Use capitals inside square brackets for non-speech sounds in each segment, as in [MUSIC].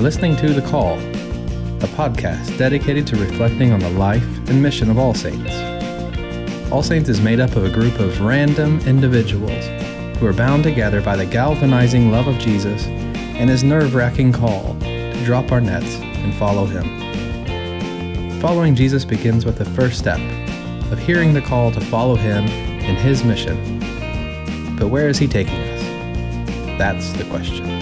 listening to The Call, a podcast dedicated to reflecting on the life and mission of All Saints. All Saints is made up of a group of random individuals who are bound together by the galvanizing love of Jesus and his nerve wracking call to drop our nets and follow him. Following Jesus begins with the first step of hearing the call to follow him in his mission. But where is he taking us? That's the question.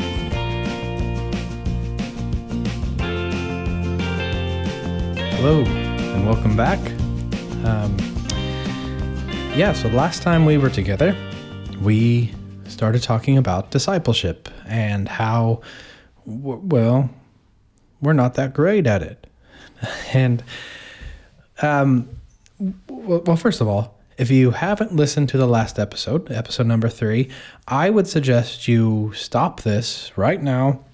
Hello, and welcome back. Um, yeah, so last time we were together, we started talking about discipleship and how, w- well, we're not that great at it. [LAUGHS] And, um, w- well, first of all, if you haven't listened to the last episode, episode number three, I would suggest you stop this right now,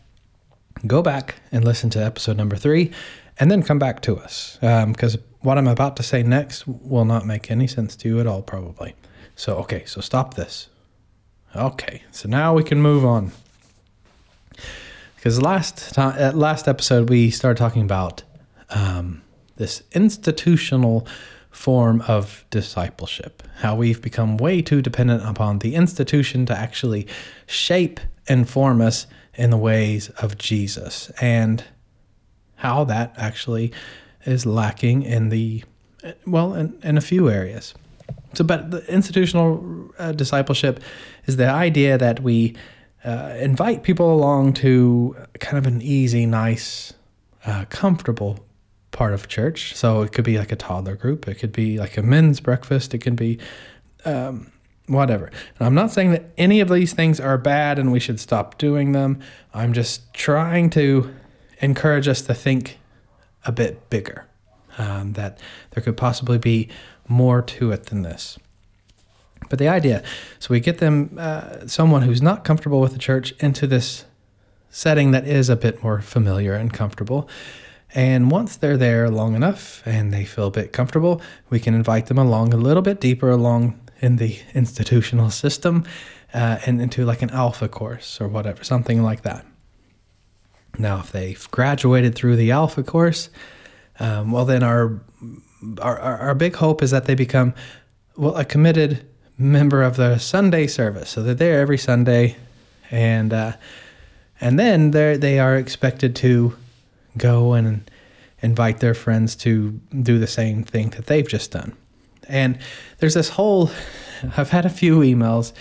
go back and listen to episode number three and then come back to us because um, what I'm about to say next will not make any sense to you at all, probably. So, okay, so stop this. Okay, so now we can move on. Because last time, at last episode, we started talking about um, this institutional form of discipleship, how we've become way too dependent upon the institution to actually shape and form us in the ways of Jesus. And how that actually is lacking in the well in, in a few areas so but the institutional uh, discipleship is the idea that we uh, invite people along to kind of an easy nice uh, comfortable part of church so it could be like a toddler group it could be like a men's breakfast it can be um, whatever. And I'm not saying that any of these things are bad and we should stop doing them. I'm just trying to encourage us to think a bit bigger, um, that there could possibly be more to it than this. But the idea, so we get them, uh, someone who's not comfortable with the church, into this setting that is a bit more familiar and comfortable. And once they're there long enough and they feel a bit comfortable, we can invite them along a little bit deeper along in the institutional system uh, and into like an alpha course or whatever, something like that. Now, if they've graduated through the Alpha course, um, well, then our, our our big hope is that they become well a committed member of the Sunday service. So they're there every Sunday, and uh, and then they they are expected to go and invite their friends to do the same thing that they've just done. And there's this whole. [LAUGHS] I've had a few emails.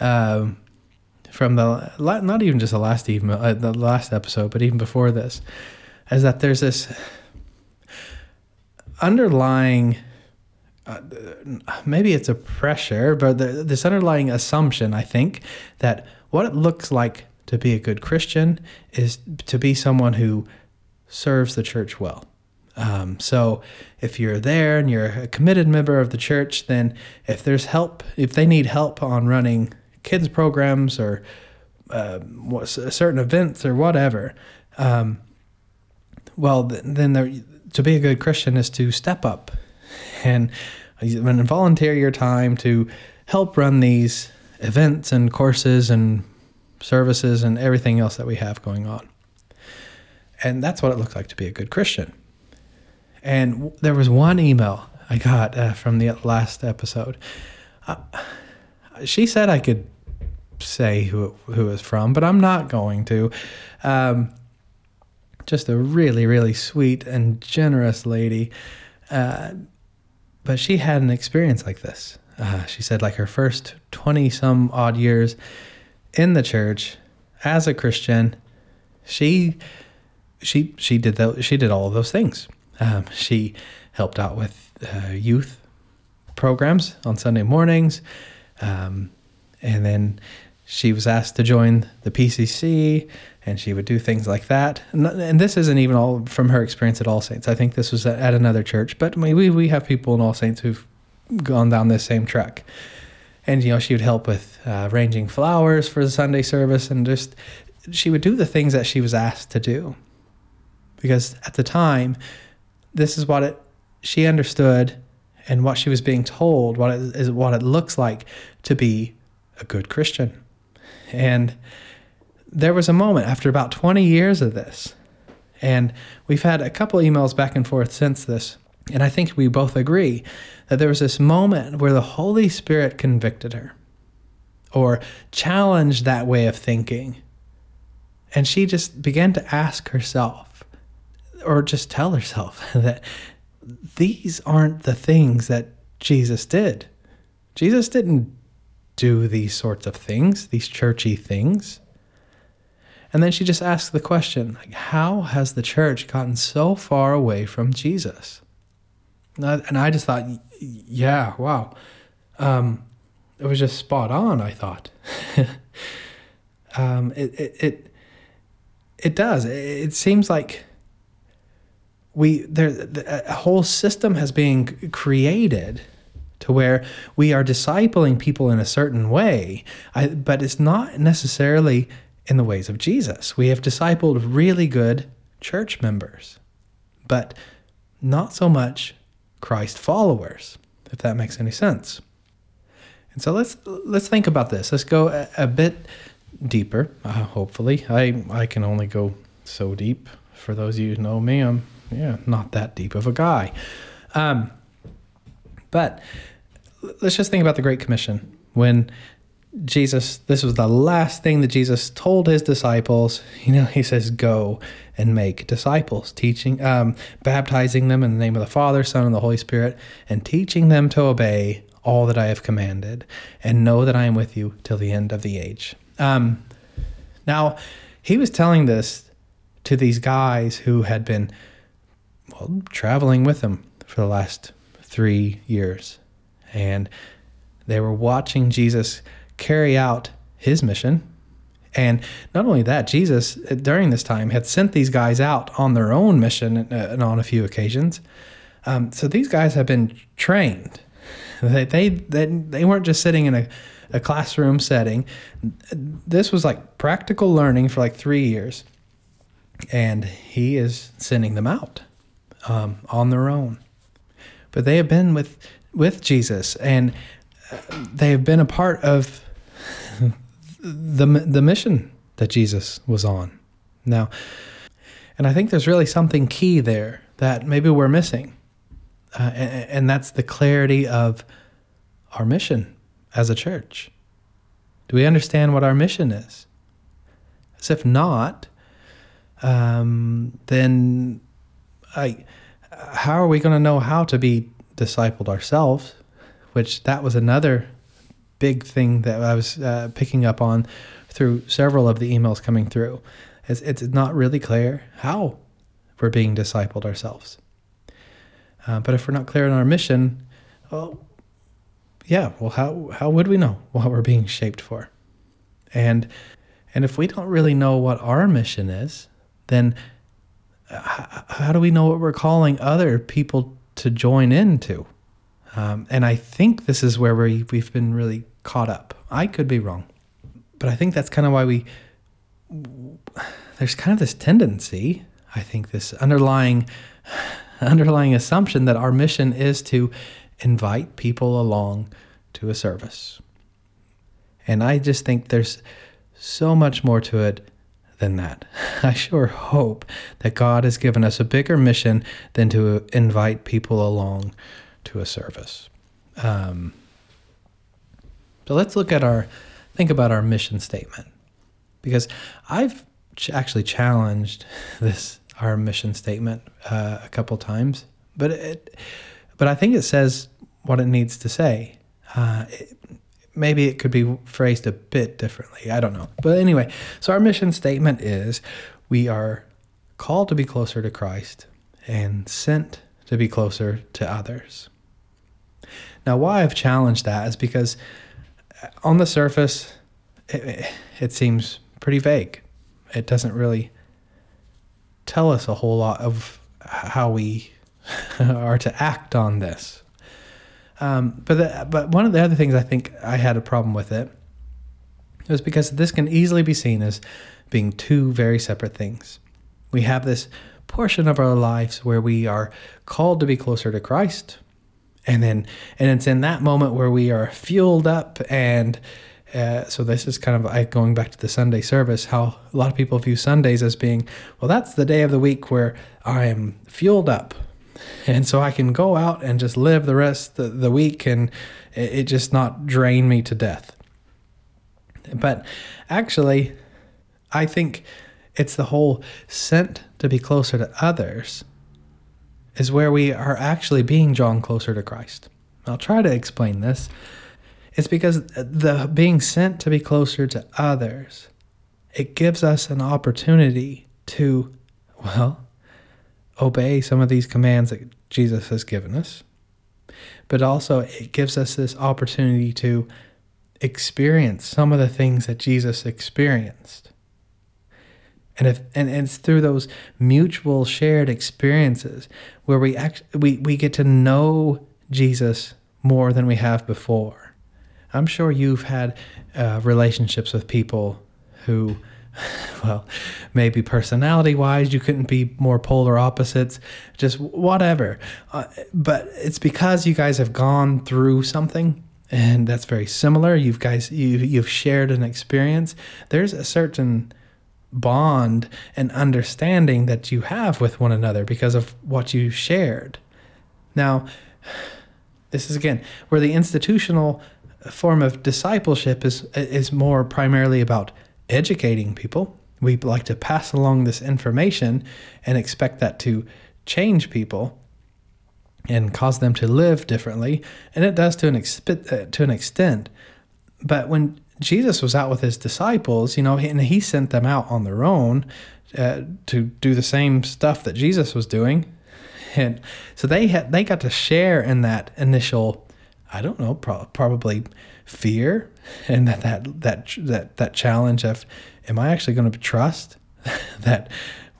Um, from the not even just the last email, uh, the last episode, but even before this, is that there's this underlying. Uh, maybe it's a pressure, but the, this underlying assumption, I think, that what it looks like to be a good Christian is to be someone who serves the church well. Um, so if you're there and you're a committed member of the church, then if there's help, if they need help on running kids programs or uh, certain events or whatever, um, well, then to be a good Christian is to step up and, and volunteer your time to help run these events and courses and services and everything else that we have going on. And that's what it looks like to be a good Christian. And there was one email I got uh, from the last episode. Uh, she said I could say who who it's from, but I'm not going to. Um, just a really really sweet and generous lady, uh, but she had an experience like this. Uh, she said like her first twenty some odd years in the church as a Christian, she she she did that she did all of those things. Um, she helped out with uh, youth programs on Sunday mornings. Um, and then she was asked to join the PCC and she would do things like that. And, and, this isn't even all from her experience at All Saints. I think this was at, another church, but we, we have people in All Saints who've gone down this same track. And, you know, she would help with uh, arranging flowers for the Sunday service and just, she would do the things that she was asked to do. Because at the time, this is what it, she understood and what she was being told, what it is, what it looks like to be a good Christian. And there was a moment after about 20 years of this And we've had a couple emails back and forth since this. And I think we both agree that there was this moment where the Holy Spirit convicted her or challenged that way of thinking. And she just began to ask herself, or just tell herself, [LAUGHS] that these aren't the things that Jesus did. Jesus didn't do these sorts of things, these churchy things. And then she just asked the question, like, how has the church gotten so far away from Jesus? And I just thought, yeah, wow. Um, it was just spot on, I thought. [LAUGHS] um, it, it, it, it does. It seems like we there a whole system has been created to where we are discipling people in a certain way, I, but it's not necessarily in the ways of Jesus. We have discipled really good church members, but not so much Christ followers, if that makes any sense. And so let's let's think about this. Let's go a, a bit deeper. Uh, hopefully, I I can only go so deep. For those of you who know me, I'm yeah not that deep of a guy. Um, but let's just think about the Great Commission when Jesus, this was the last thing that Jesus told his disciples. You know, he says, Go and make disciples, teaching, um, baptizing them in the name of the Father, Son, and the Holy Spirit, and teaching them to obey all that I have commanded, and know that I am with you till the end of the age. Um, now, he was telling this to these guys who had been, well, traveling with him for the last three years. And they were watching Jesus carry out his mission. And not only that, Jesus, during this time, had sent these guys out on their own mission and on a few occasions. Um, so these guys have been trained. They, they, they, they weren't just sitting in a, a classroom setting. This was like practical learning for like three years. And he is sending them out um, on their own. But they have been with, with Jesus and they have been a part of [LAUGHS] the the mission that Jesus was on. Now, and I think there's really something key there that maybe we're missing, uh, and, and that's the clarity of our mission as a church. Do we understand what our mission is? As if not, um, then I, how are we going to know how to be discipled ourselves? Which that was another big thing that I was uh, picking up on through several of the emails coming through. It's not really clear how we're being discipled ourselves. Uh, but if we're not clear on our mission, well, yeah, well, how how would we know what we're being shaped for? And and if we don't really know what our mission is, then how, do we know what we're calling other people to join into? Um, and I think this is where we, we've been really caught up. I could be wrong, but I think that's kind of why we, there's kind of this tendency, I think this underlying, [SIGHS] underlying assumption that our mission is to invite people along to a service. And I just think there's so much more to it than that. [LAUGHS] I sure hope that God has given us a bigger mission than to invite people along to a service. Um, so let's look at our, think about our mission statement, because I've ch- actually challenged [LAUGHS] this our mission statement uh, a couple times, but it, but I think it says what it needs to say. Uh, it, maybe it could be phrased a bit differently. I don't know. But anyway, so our mission statement is we are called to be closer to Christ and sent to be closer to others. Now, why I've challenged that is because uh, on the surface, it, it seems pretty vague. It doesn't really tell us a whole lot of how we [LAUGHS] are to act on this. Um, but the, but one of the other things I think I had a problem with it was because this can easily be seen as being two very separate things. We have this portion of our lives where we are called to be closer to Christ, and then and it's in that moment where we are fueled up and Uh, so this is kind of like going back to the Sunday service, how a lot of people view Sundays as being, well, that's the day of the week where I am fueled up. And so I can go out and just live the rest of the week and it, it just not drain me to death. But actually, I think it's the whole sent to be closer to others is where we are actually being drawn closer to Christ. I'll try to explain this. It's because the being sent to be closer to others, it gives us an opportunity to, well, obey some of these commands that Jesus has given us. But also, it gives us this opportunity to experience some of the things that Jesus experienced. And if and, it's through those mutual shared experiences where we act we, we get to know Jesus more than we have before. I'm sure you've had uh, relationships with people who, [SIGHS] well, maybe personality wise, you couldn't be more polar opposites, just whatever. Uh, but it's because you guys have gone through something and that's very similar. You've guys, you, you've shared an experience. There's a certain bond and understanding that you have with one another because of what you shared. Now, [SIGHS] this is again where the institutional form of discipleship is is more primarily about educating people. We like to pass along this information and expect that to change people and cause them to live differently, and it does to an exp- uh, to an extent. But when Jesus was out with his disciples, you know, and he sent them out on their own uh, to do the same stuff that Jesus was doing, and so they had they got to share in that initial, I don't know, pro- probably fear [LAUGHS] and that that that that that challenge of, am I actually going to trust [LAUGHS] that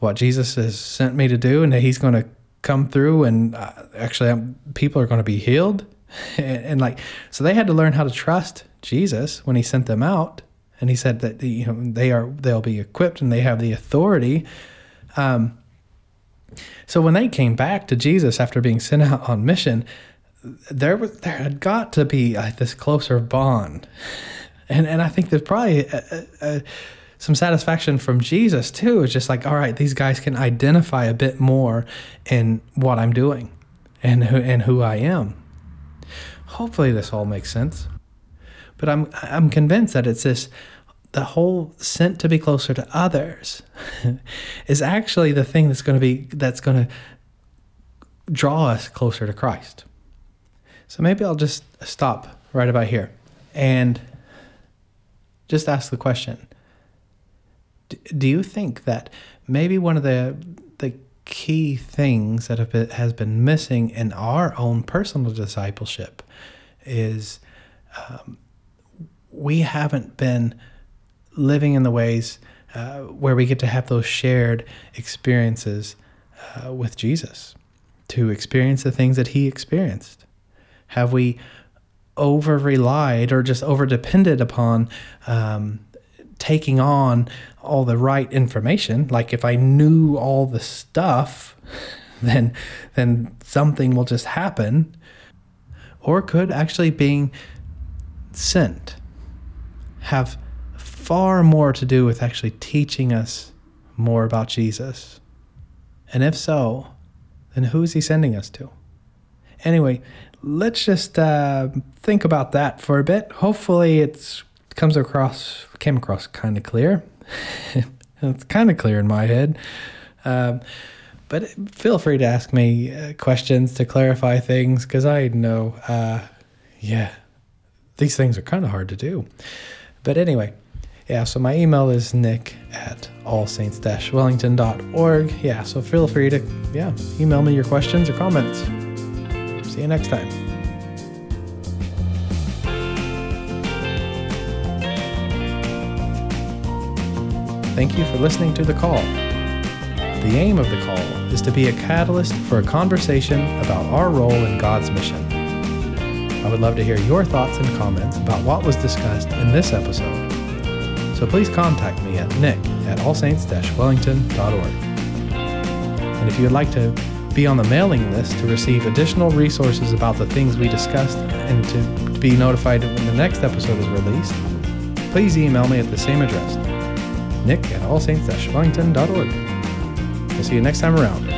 what Jesus has sent me to do and that He's going to come through and uh, actually um, people are going to be healed? [LAUGHS] And, and, like so they had to learn how to trust Jesus when he sent them out. And he said that you know they are they'll be equipped and they have the authority. Um, so when they came back to Jesus after being sent out on mission there was there had got to be like this closer bond and and I think there's probably a, a, a some satisfaction from Jesus too. It's just like, all right, these guys can identify a bit more in what I'm doing and who and who I am. Hopefully this all makes sense. But I'm I'm convinced that it's this the whole sent to be closer to others [LAUGHS] is actually the thing that's going to be that's going to draw us closer to Christ. So maybe I'll just stop right about here and just ask the question do you think that maybe one of the the key things that have been, has been missing in our own personal discipleship is um, we haven't been living in the ways uh, where we get to have those shared experiences uh, with Jesus, to experience the things that He experienced. Have we over relied or just over depended upon um, taking on all the right information. Like if I knew all the stuff, [LAUGHS] then then something will just happen. Or could actually being sent have far more to do with actually teaching us more about Jesus? And if so, then who is he sending us to? Anyway, let's just uh, think about that for a bit. Hopefully, it's comes across came across kind of clear. [LAUGHS] it's kind of clear in my head. Um, but feel free to ask me uh, questions to clarify things because I know, uh, yeah, these things are kind of hard to do. But anyway, yeah, so my email is nick at allsaints-wellington.org. Yeah, so feel free to, yeah, email me your questions or comments. See you next time. Thank you for listening to The Call. The aim of The Call is to be a catalyst for a conversation about our role in God's mission. I would love to hear your thoughts and comments about what was discussed in this episode. So please contact me at nick at allsaints-wellington.org. And if you would like to be on the mailing list to receive additional resources about the things we discussed and to be notified when the next episode is released, please email me at the same address nick at allsaints-wellington.org. We'll see you next time around.